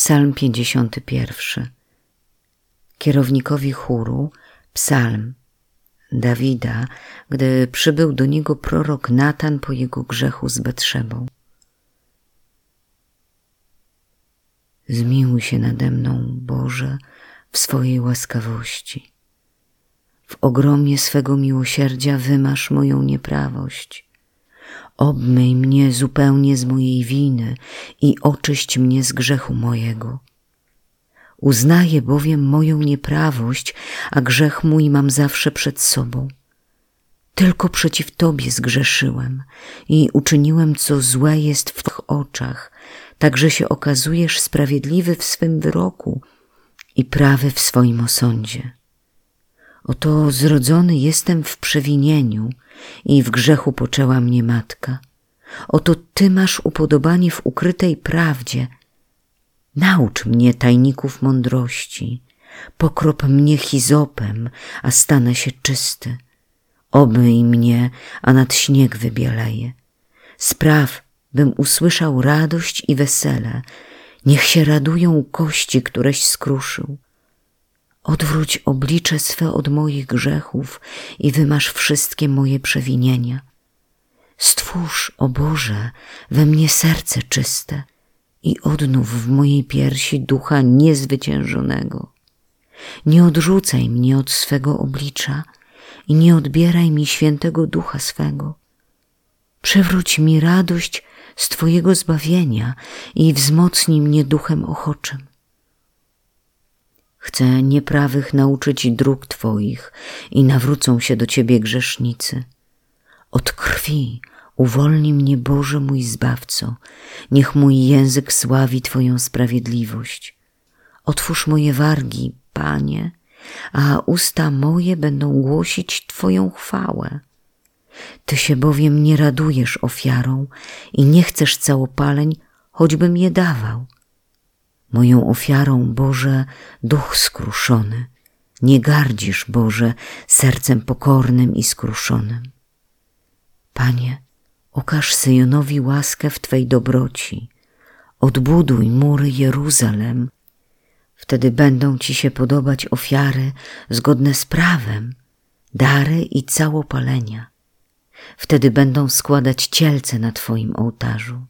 Psalm 51. Kierownikowi chóru psalm Dawida, gdy przybył do niego prorok Natan po jego grzechu z Betrzebą. Zmiłuj się nade mną, Boże, w swojej łaskawości. W ogromie swego miłosierdzia wymasz moją nieprawość. Obmyj mnie zupełnie z mojej winy i oczyść mnie z grzechu mojego. Uznaję bowiem moją nieprawość, a grzech mój mam zawsze przed sobą. Tylko przeciw Tobie zgrzeszyłem i uczyniłem, co złe jest w Twych oczach, tak że się okazujesz sprawiedliwy w swym wyroku i prawy w swoim osądzie. Oto zrodzony jestem w przewinieniu i w grzechu poczęła mnie matka. Oto Ty masz upodobanie w ukrytej prawdzie. Naucz mnie tajników mądrości, pokrop mnie hizopem, a stanę się czysty. Obmyj mnie, a nad śnieg wybieleje. Spraw, bym usłyszał radość i wesele. Niech się radują kości, któreś skruszył. Odwróć oblicze swe od moich grzechów i wymasz wszystkie moje przewinienia. Stwórz, o Boże, we mnie serce czyste i odnów w mojej piersi ducha niezwyciężonego. Nie odrzucaj mnie od swego oblicza i nie odbieraj mi świętego ducha swego. Przywróć mi radość z Twojego zbawienia i wzmocnij mnie duchem ochoczym. Chcę nieprawych nauczyć dróg Twoich i nawrócą się do Ciebie grzesznicy. Od krwi uwolnij mnie, Boże mój Zbawco, niech mój język sławi Twoją sprawiedliwość. Otwórz moje wargi, Panie, a usta moje będą głosić Twoją chwałę. Ty się bowiem nie radujesz ofiarą i nie chcesz całopaleń, choćbym je dawał. Moją ofiarą, Boże, duch skruszony. Nie gardzisz, Boże, sercem pokornym i skruszonym. Panie, okaż Syjonowi łaskę w Twej dobroci. Odbuduj mury Jeruzalem. Wtedy będą Ci się podobać ofiary zgodne z prawem, dary i całopalenia. Wtedy będą składać cielce na Twoim ołtarzu.